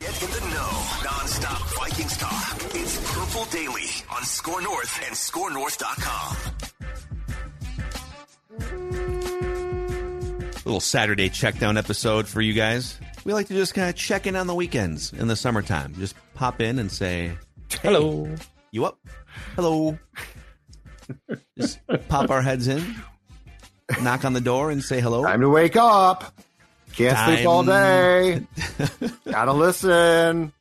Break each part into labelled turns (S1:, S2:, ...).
S1: Get in the know. Non-stop Vikings talk. It's Purple Daily on SKOR North and SKORNorth.com.
S2: little Saturday check down episode for you guys. We like to just kind of check in on the weekends in the summertime. Just pop in and say, hey,
S3: Hello.
S2: You up? Hello. just pop our heads in, knock on the door, and say hello.
S4: Time to wake up. Can't sleep all day. Gotta listen.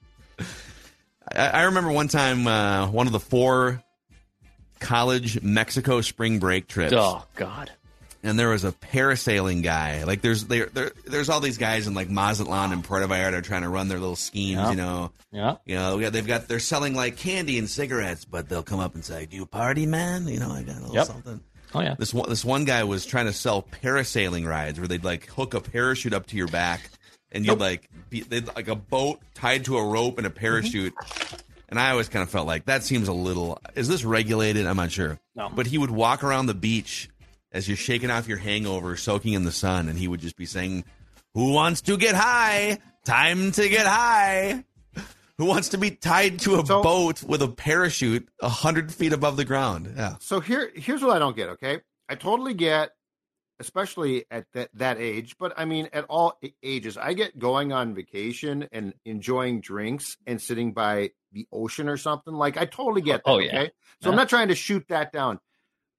S2: I, I remember one time, uh, one of the four college Mexico spring break trips.
S3: Oh God.
S2: and there was a parasailing guy. Like there's there, there there's all these guys in like Mazatlan and Puerto Vallarta trying to run their little schemes.
S3: Yeah.
S2: You know,
S3: Yeah.
S2: you know we got- they've got they're selling like candy and cigarettes, but they'll come up and say, "Do you party, man?" You know, I got a little
S3: Yep.
S2: something.
S3: Oh yeah.
S2: This one this one guy was trying to sell parasailing rides where they'd like hook a parachute up to your back and you'd like be they'd like a boat tied to a rope and a mm-hmm. parachute. And I always kind of felt like that seems a little. Is this regulated? I'm not sure.
S3: No.
S2: But he would walk around the beach as you're shaking off your hangover, soaking in the sun, and he would just be saying, "Who wants to get high? Time to get high." Who wants to be tied to a
S4: So-
S2: boat with a parachute a hundred feet above the ground? Yeah.
S4: So here, here's what I don't get. Okay, I totally get, especially at that that age. But I mean, at all ages, I get going on vacation and enjoying drinks and sitting by the ocean or something. Like I totally get oh, that.
S3: Oh, yeah.
S4: Okay, so I'm not trying to shoot that down.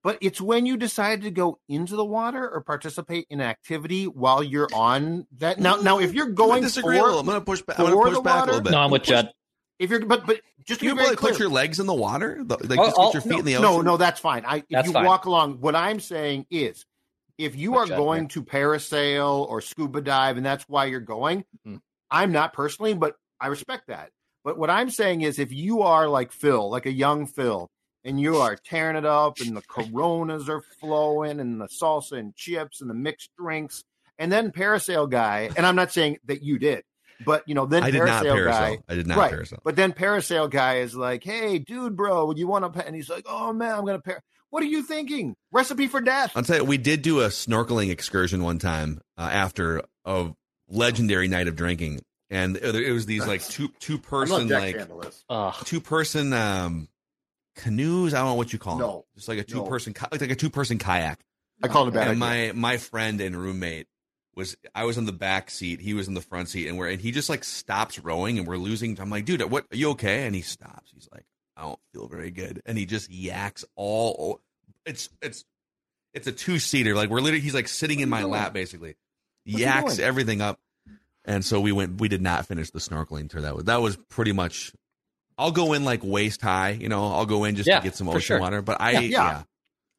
S4: But it's when you decide to go into the water or participate in activity while you're on that. Now, now, if you're
S2: I'm
S4: going
S2: gonna disagree a
S4: for,
S2: little. I'm gonna push back. I'm gonna push
S4: the
S2: back a little bit.
S3: No, I'm with
S2: Push-
S3: Judd.
S4: if you're, but but just to
S2: You
S4: be very
S2: put your legs in the water, The- like
S3: Oh,
S2: just
S3: oh,
S2: put your feet in the ocean.
S4: No, no, that's fine. I if
S3: That's
S4: you
S3: fine.
S4: walk along, what I'm saying is, if you
S3: What
S4: are
S3: Judd
S4: going
S3: meant.
S4: to parasail or scuba dive, and that's why you're going,
S3: Mhm.
S4: I'm not personally, but I respect that. But what I'm saying is, if you are like Phil, like a young Phil, and you are tearing it up, and the Coronas are flowing, and the salsa and chips, and the mixed drinks, and then parasail guy, and I'm not saying that you did, but you know, then
S2: I did not
S4: parasail guy.
S2: I did not
S4: right.
S2: parasail.
S4: But then parasail guy is like, "Hey, dude, bro, would you want to?" And he's like, "Oh man, I'm gonna par." What are you thinking? Recipe for death.
S2: I'll tell you, we did do a snorkeling excursion one time uh, after a legendary night of drinking, and it, it was these like two two person like
S3: Ugh.
S2: two person um canoes. I don't know what you call them.
S4: No.
S2: just like a two
S4: No.
S2: person like, like a two person kayak.
S4: I called it bad.
S2: and
S4: idea.
S2: my my friend and roommate was I was in the back seat, he was in the front seat, and we're and he just like stops rowing, and we're losing. I'm like, dude, what? Are you okay? And he stops. He's like, I don't feel very good, and he just yaks all. It's it's it's a two seater. Like we're literally, he's like sitting in my
S4: doing?
S2: lap, basically,
S4: What's
S2: yaks everything up, and so we went. We did not finish the snorkeling tour. That was that was pretty much. I'll go in like waist high, you know. I'll go in just
S3: Yeah,
S2: to get some ocean
S3: sure.
S2: water, but I
S4: Yeah,
S2: yeah.
S4: yeah.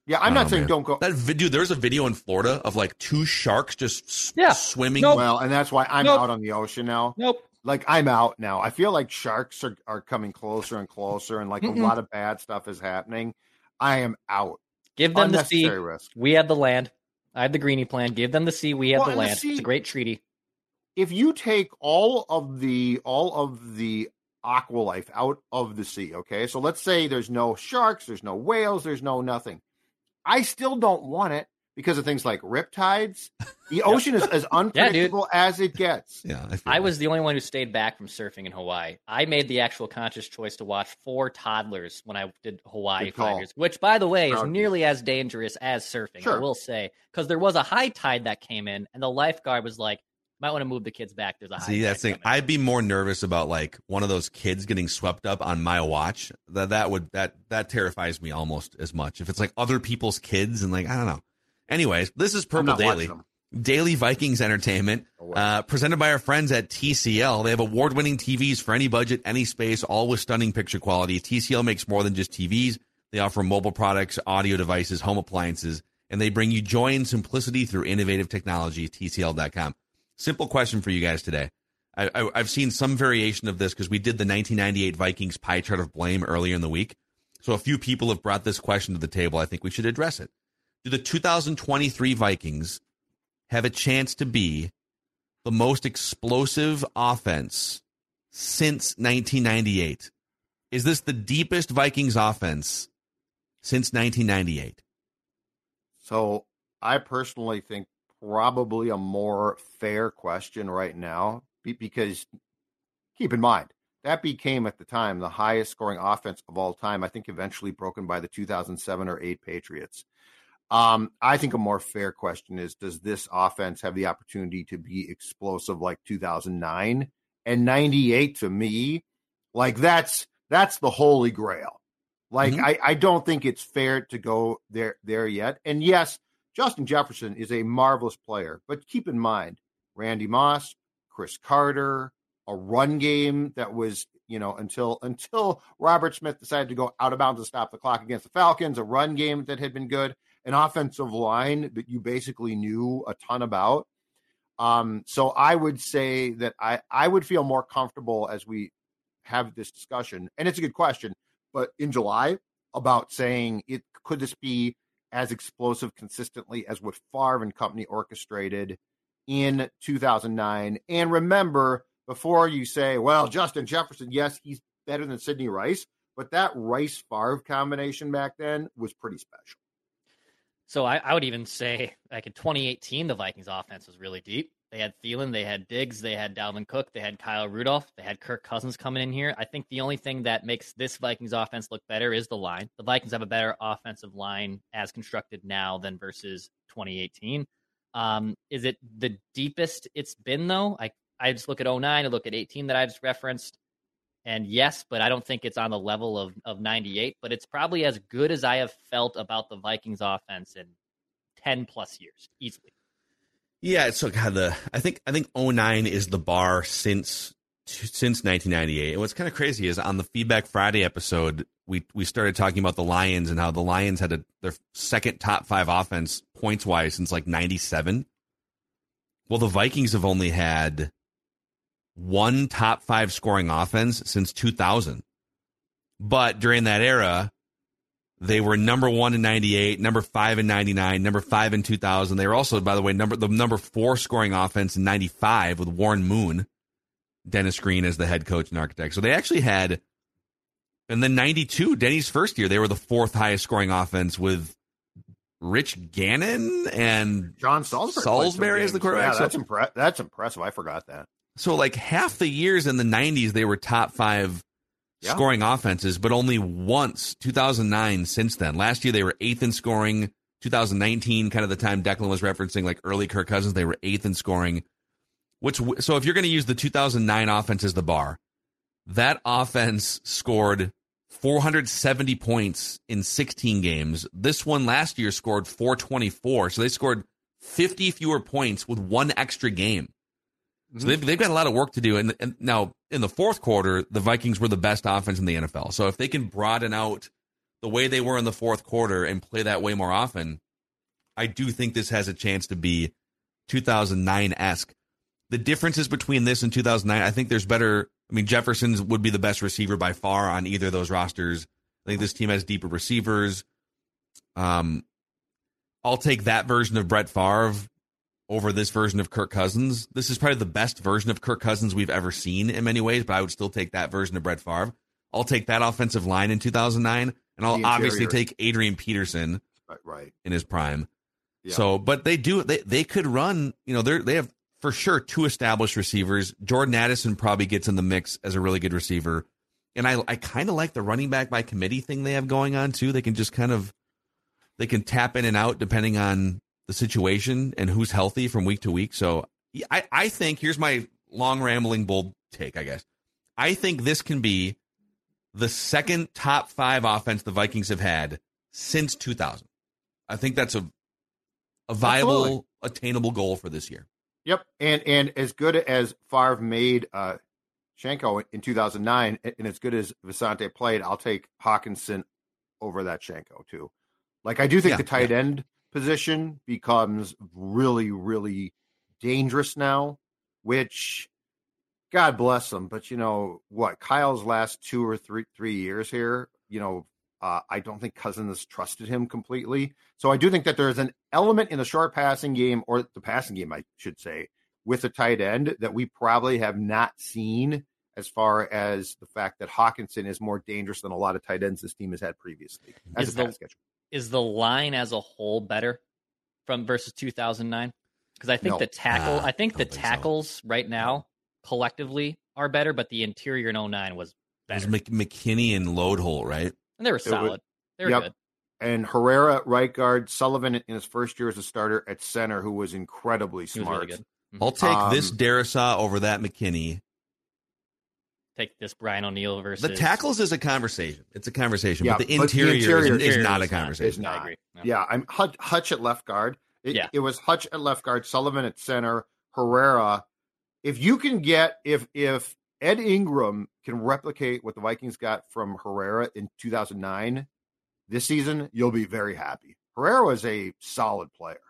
S4: yeah, I'm not
S2: don't
S4: saying
S2: man.
S4: don't go.
S2: That video, there's a video in Florida of like two sharks just s-
S3: Yeah.
S2: swimming.
S3: Nope.
S4: Well, and that's why I'm
S3: Nope.
S4: out on the ocean now.
S3: Nope.
S4: Like I'm out now. I feel like sharks are, are coming closer and closer, and like
S3: Mm-mm.
S4: a lot of bad stuff is happening. I am out.
S3: Give them the sea.
S4: Risk.
S3: We have the land. I have the greenie plan. Give them the sea. We have
S4: Well,
S3: the
S4: and the
S3: land.
S4: sea-
S3: It's a great treaty.
S4: if you take all of the all of the aqua life out of the sea, okay? So let's say there's no sharks, there's no whales, there's no nothing. I still don't want it because of things like riptides. The ocean is as unpredictable as it gets.
S2: Yeah, I,
S3: I was the only one who stayed back from surfing in Hawaii. I made the actual conscious choice to watch four toddlers when I did Hawaii five years, which, by the way, is
S4: Proud of you.
S3: nearly as dangerous as surfing. I will say because there was a high tide that came in, and the lifeguard was like, might want to move the kids back. There's a high
S2: See, that's thing.
S3: coming.
S2: I'd be more nervous about like one of those kids getting swept up on my watch. That that would that that terrifies me almost as much. If it's like other people's kids and like I don't know. Anyways, this is Purple Daily. Daily Vikings Entertainment, uh, presented by our friends at TCL. They have award winning TVs for any budget, any space, all with stunning picture quality. TCL makes more than just TVs. They offer mobile products, audio devices, home appliances, and they bring you joy and simplicity through innovative technology. TCL.com. Simple question for you guys today. I, I've seen some variation of this because we did the 1998 Vikings pie chart of blame earlier in the week. So a few people have brought this question to the table. I think we should address it. Do the 2023 Vikings have a chance to be the most explosive offense since 1998? Is this the deepest Vikings offense since 1998?
S4: So I personally think probably a more fair question right now because keep in mind that became at the time the highest scoring offense of all time. I think eventually broken by the 2007 or 8 Patriots. Um, I think a more fair question is Does this offense have the opportunity to be explosive like 2009 and 98 to me? Like that's that's the holy grail. Like
S2: Mhm.
S4: I, I don't think it's fair to go there there yet. And yes, Justin Jefferson is a marvelous player, but keep in mind Randy Moss, Cris Carter, a run game that was you know until until Robert Smith decided to go out of bounds to stop the clock against the Falcons, a run game that had been good, an offensive line that you basically knew a ton about. Um, so I would say that I I would feel more comfortable as we have this discussion, and it's a good question, but in July about saying it could this be as explosive consistently as what Favre and company orchestrated in 2009. And remember, before you say, well, Justin Jefferson, yes, he's better than Sidney Rice, but that Rice Favre combination back then was pretty special.
S3: So I, I would even say, like in 2018, the Vikings offense was really deep. They had Thielen, they had Diggs, they had Dalvin Cook, they had Kyle Rudolph, they had Kirk Cousins coming in here. I think the only thing that makes this Vikings offense look better is the line. The Vikings have a better offensive line as constructed now than versus 2018. Um, is it the deepest it's been though? I I just look at 09, I look at 18 that I just referenced. And yes, but I don't think it's on the level of, of 98, but it's probably as good as I have felt about the Vikings offense in 10 plus years, easily.
S2: Yeah, so God, the I think I think 09 is the bar since since 1998. And what's kind of crazy is on the Feedback Friday episode, we we started talking about the Lions and how the Lions had a, their second top five offense points wise since like 97. Well, the Vikings have only had one top five scoring offense since 2000. But during that era, they were number one in '98, number five in '99, number five in 2000. They were also, by the way, number the number four scoring offense in '95 with Warren Moon, Dennis Green as the head coach and architect. So they actually had, and then '92, Denny's first year, they were the fourth highest scoring offense with Rich Gannon and
S4: Sean Salisbury.
S2: Salisbury as the quarterback.
S4: Yeah, that's, impre- that's impressive. I forgot that.
S2: So like half the years in the 90s they were top 5
S4: Yeah.
S2: scoring offenses, but only once 2009 since then. Last year they were 8th in scoring. 2019 kind of the time Declan was referencing like early Kirk Cousins, they were 8th in scoring. Which so if you're going to use the 2009 offense as the bar, that offense scored 470 points in 16 games. This one last year scored 424. So they scored 50 fewer points with one extra game. So they've, they've got a lot of work to do. And, and now in the fourth quarter, the Vikings were the best offense in the NFL. So if they can broaden out the way they were in the fourth quarter and play that way more often, I do think this has a chance to be 2009 esque. The differences between this and 2009, I think there's better. I mean, Jefferson's would be the best receiver by far on either of those rosters. I think this team has deeper receivers. Um, I'll take that version of Brett Favre over this version of Kirk Cousins. This is probably the best version of Kirk Cousins we've ever seen in many ways, but I would still take that version of Brett Favre. I'll take that offensive line in 2009, and I'll obviously take Adrian Peterson
S4: Right. right.
S2: in his prime.
S4: Yeah.
S2: So, but they do they they could run. You know, they they have for sure two established receivers. Jordan Addison probably gets in the mix as a really good receiver, and I I kind of like the running back by committee thing they have going on too. They can just kind of they can tap in and out depending on the situation and who's healthy from week to week. So I, I think here's my long rambling bold take, I guess. I think this can be the second top five offense the Vikings have had since 2000. I think that's a a viable, Absolutely. attainable goal for this year.
S4: Yep, and and as good as Favre made uh, Shiancoe in 2009, and as good as Visanthe played, I'll take Hockenson over that Shiancoe too. Like I do think yeah, the tight yeah. end position becomes really, really dangerous now, which God bless them. But you know what? Kyle's last two or three three years here, you know, uh, I don't think Cousins trusted him completely. So I do think that there's an element in the short passing game, or the passing game, I should say, with a tight end that we probably have not seen as far as the fact that Hockenson is more dangerous than a lot of tight ends this team has had previously. As
S3: is, the, is the line as a whole better from versus 2009? Because I think no. the tackle, uh, I think the tackles so. right now collectively are better, but the interior in 09 was better.
S2: It was McKinnie and Loadholt, right?
S3: And they were solid. Was, they were yep. good.
S4: And Herrera, right guard, Sullivan in his first year as a starter at center, who was incredibly smart. Was really
S2: mm-hmm. I'll take um, this Darrisaw over that McKinnie
S3: take this Brian O'Neill versus
S2: the tackles is a conversation. It's a conversation, yeah, but the interior, but the interior is, is, not a conversation.
S4: Not, not. No. Yeah, I'm Hutch, Hutch, at left guard. It, yeah. it was Hutch at left guard, Sullivan at center, Herrera. If you can get if if Ed Ingram can replicate what the Vikings got from Herrera in 2009 this season, you'll be very happy. Herrera is a solid player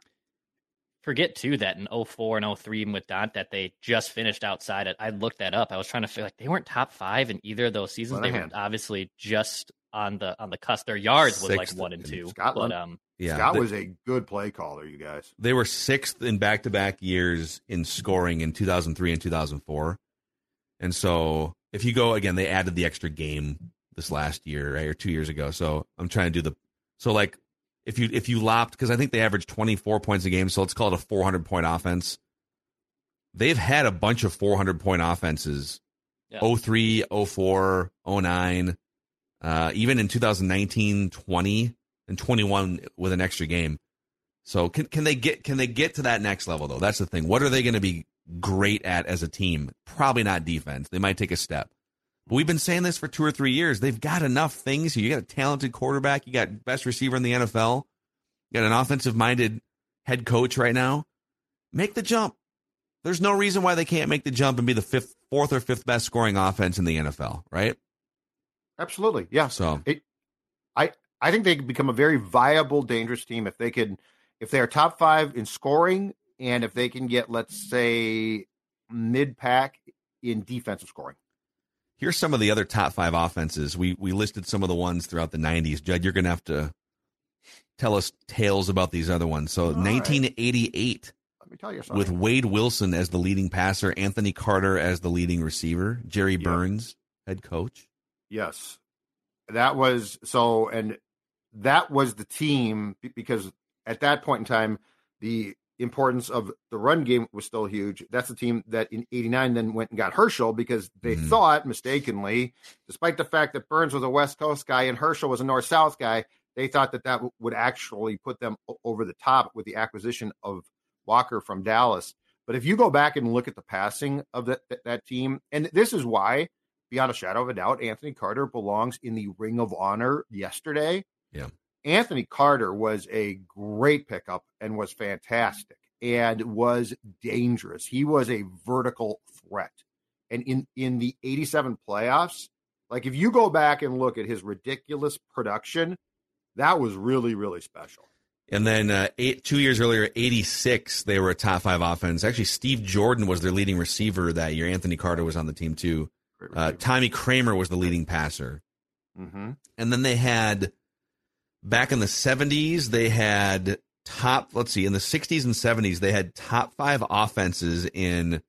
S3: forget too that in 04 and 03 with Daunte that they just finished outside it. I looked that up. I was trying to feel like they weren't top five in either of those seasons. They were obviously just on the on the cusp. Their yards was sixth like one and two.
S4: Scotland. But, um, yeah, Scott was a good play caller. You guys.
S2: They were sixth in back to back years in scoring in 2003 and 2004. And so if you go again, they added the extra game this last year, right, or two years ago. So I'm trying to do the so like if you if you lopped because I think they averaged 24 points a game, so let's call it a 400 point offense. They've had a bunch of 400 point offenses. Yeah. 03, 04, 09, uh, even in 2019, 20, and 21 with an extra game. So can can they get can they get to that next level though? That's the thing. What are they going to be great at as a team? Probably not defense. They might take a step. But we've been saying this for two or three years. They've got enough things. You got a talented quarterback. You got best receiver in the NFL. You got an offensive minded head coach right now. Make the jump. There's no reason why they can't make the jump and be the fifth, fourth or fifth best scoring offense in the NFL, right?
S4: Absolutely. Yeah. So it, I I think they could become a very viable, dangerous team if they could if they are top five in scoring and if they can get, let's say, mid pack in defensive scoring.
S2: Here's some of the other top five offenses. We we listed some of the ones throughout the 90s. Judd, you're going to have to tell us tales about these other ones. So, All 1988. Right. Let me tell you something. With Wade Wilson as the leading passer, Anthony Carter as the leading receiver, Jerry yep. Burns, head coach.
S4: Yes. That was so, and that was the team because at that point in time, the importance of the run game was still huge. That's the team that in 89 then went and got Herschel because they mm-hmm. thought mistakenly, despite the fact that Burns was a West Coast guy and Herschel was a North South guy, they thought that that w- would actually put them over the top with the acquisition of Walker from Dallas. But if you go back and look at the passing of that, that, that team, and this is why, beyond a shadow of a doubt, Anthony Carter belongs in the Ring of Honor yesterday.
S2: Yeah.
S4: Anthony Carter was a great pickup and was fantastic and was dangerous. He was a vertical threat. And in, in the 87 playoffs, like if you go back and look at his ridiculous production, that was really, really special.
S2: And then uh, eight, two years earlier, 86, they were a top five offense. Actually, Steve Jordan was their leading receiver that year. Anthony Carter was on the team too. Uh, Tommy Kramer was the leading passer.
S4: Mm-hmm.
S2: And then they had back in the 70s, they had top, let's see, in the 60s and 70s, they had top five offenses in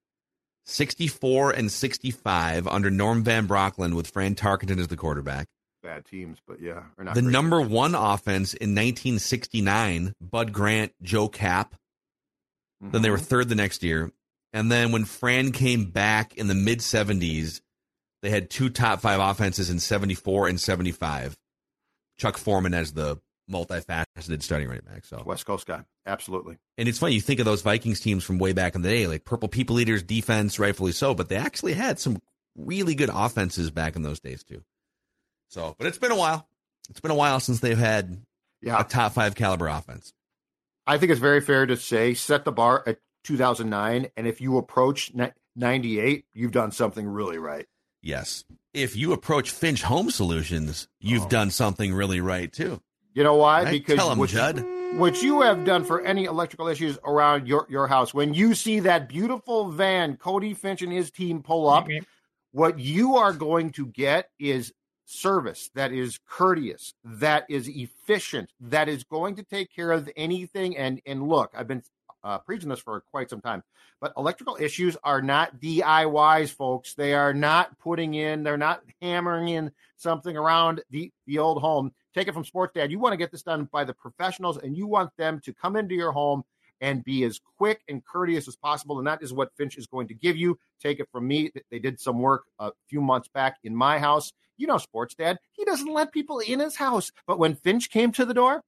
S2: 64 and 65 under Norm Van Brocklin with Fran Tarkenton as the quarterback.
S4: Bad teams, but yeah.
S2: the number one offense in 1969, Bud Grant, Joe Kapp. Mm-hmm. Then they were mm-hmm. third the next year. And then when Fran came back in the mid 70s, they had two top five offenses in 74 and 75. Chuck Foreman as the multifaceted starting running back. So
S4: West Coast guy, absolutely.
S2: And it's funny, you think of those Vikings teams from way back in the day, like Purple People Eaters defense, rightfully so, but they actually had some really good offenses back in those days too. So, but it's been a while. It's been a while since they've had
S4: Yeah.
S2: a top five caliber offense.
S4: I think it's very fair to say set the bar at 2009, and if you approach 98, you've done something really right.
S2: Yes. If you approach Finch Home Solutions, you've
S4: Oh.
S2: done something really right too.
S4: You know why?
S2: Right?
S4: Because
S2: Tell 'em,
S4: what,
S2: Judd.
S4: what you have done for any electrical issues around your, your house, when you see that beautiful van Cody Finch and his team pull up, mm-hmm. what you are going to get is service that is courteous, that is efficient, that is going to take care of anything. And and look, I've been uh, preaching this for quite some time, but electrical issues are not DIYs, folks. They are not putting in, they're not hammering in something around the the old home. Take it from Sports Dad. You want to get this done by the professionals, and you want them to come into your home and be as quick and courteous as possible. And that is what Finch is going to give you. Take it from me. They did some work a few months back in my house. You know, sports dad, he doesn't let people in his house. But when Finch came to the door,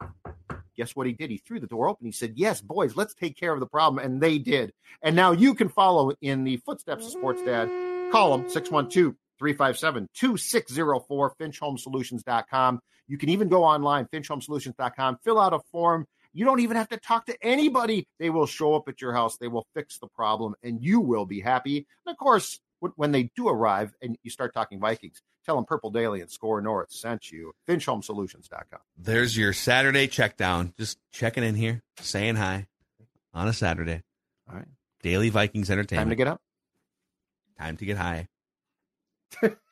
S4: guess what he did? He threw the door open. He said, Yes, boys, let's take care of the problem. And they did. And now you can follow in the footsteps of sports dad. Call them 612 357 2604, finchhomesolutions.com. You can even go online, finchhomesolutions.com, fill out a form. You don't even have to talk to anybody. They will show up at your house. They will fix the problem, and you will be happy. And of course, when they do arrive and you start talking Vikings, tell them Purple Daily and SKOR North sent you. FinchHomeSolutions.com.
S2: There's your Saturday check down. Just checking in here, saying hi on a Saturday.
S4: All right.
S2: Daily Vikings Entertainment.
S4: Time to get up.
S2: Time to get high.